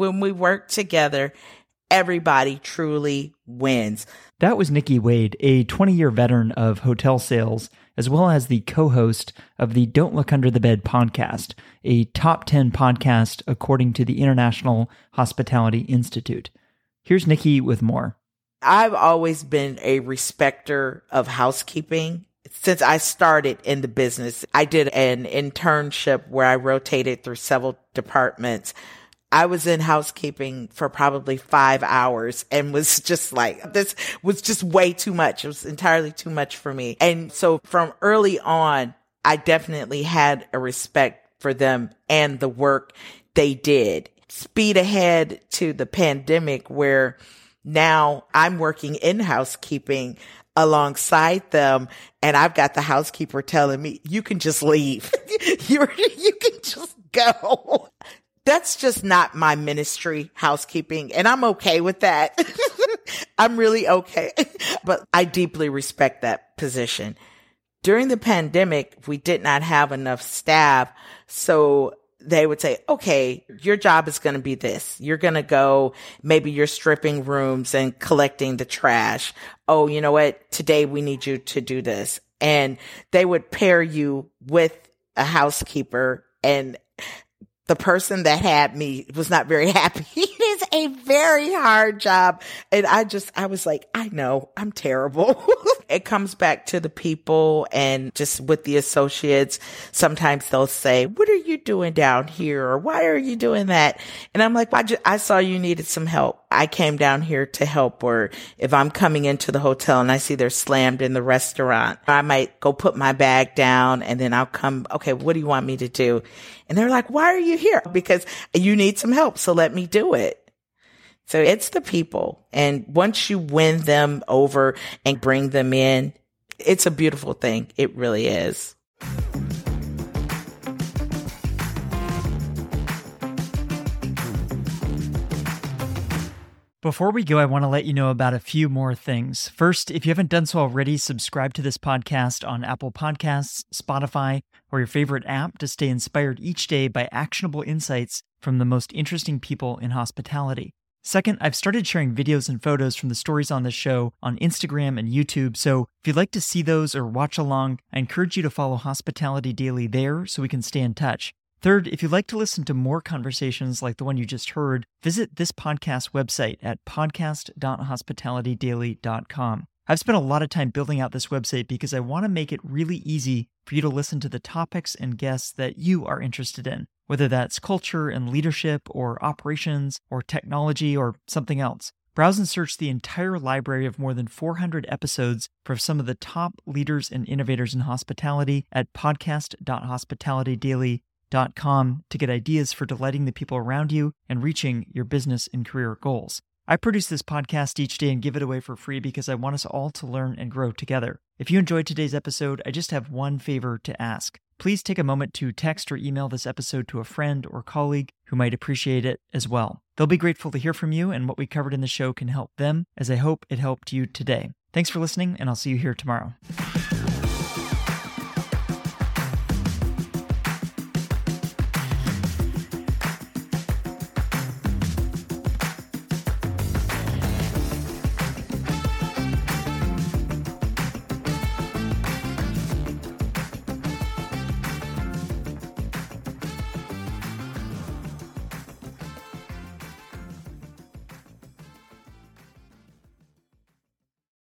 when we work together, everybody truly wins. That was Niki Wade, a 20 year veteran of hotel sales, as well as the co host of the Don't Look Under the Bed podcast, a top 10 podcast according to the International Hospitality Institute. Here's Nikki with more. I've always been a respecter of housekeeping. Since I started in the business, I did an internship where I rotated through several departments. I was in housekeeping for probably five hours and was just like, this was just way too much. It was entirely too much for me. And so from early on, I definitely had a respect for them and the work they did. Speed ahead to the pandemic where now I'm working in housekeeping alongside them and I've got the housekeeper telling me, you can just leave. you you can just go that's just not my ministry housekeeping and I'm okay with that. I'm really okay, but I deeply respect that position. During the pandemic, we did not have enough staff. So they would say, okay, your job is going to be this. You're going to go, maybe you're stripping rooms and collecting the trash. Oh, you know what? Today we need you to do this. And they would pair you with a housekeeper and the person that had me was not very happy. is a very hard job. And I just, I was like, I know I'm terrible. it comes back to the people and just with the associates. Sometimes they'll say, what are you doing down here? Or why are you doing that? And I'm like, I, just, I saw you needed some help. I came down here to help. Or if I'm coming into the hotel and I see they're slammed in the restaurant, I might go put my bag down and then I'll come. Okay. What do you want me to do? And they're like, why are you here? Because you need some help. So let me do it. So it's the people. And once you win them over and bring them in, it's a beautiful thing. It really is. Before we go, I want to let you know about a few more things. First, if you haven't done so already, subscribe to this podcast on Apple Podcasts, Spotify, or your favorite app to stay inspired each day by actionable insights from the most interesting people in hospitality. Second, I've started sharing videos and photos from the stories on this show on Instagram and YouTube, so if you'd like to see those or watch along, I encourage you to follow Hospitality Daily there so we can stay in touch. Third, if you'd like to listen to more conversations like the one you just heard, visit this podcast website at podcast.hospitalitydaily.com. I've spent a lot of time building out this website because I want to make it really easy for you to listen to the topics and guests that you are interested in, whether that's culture and leadership, or operations, or technology, or something else. Browse and search the entire library of more than 400 episodes for some of the top leaders and innovators in hospitality at podcast.hospitalitydaily.com to get ideas for delighting the people around you and reaching your business and career goals. I produce this podcast each day and give it away for free because I want us all to learn and grow together. If you enjoyed today's episode, I just have one favor to ask. Please take a moment to text or email this episode to a friend or colleague who might appreciate it as well. They'll be grateful to hear from you, and what we covered in the show can help them, as I hope it helped you today. Thanks for listening, and I'll see you here tomorrow.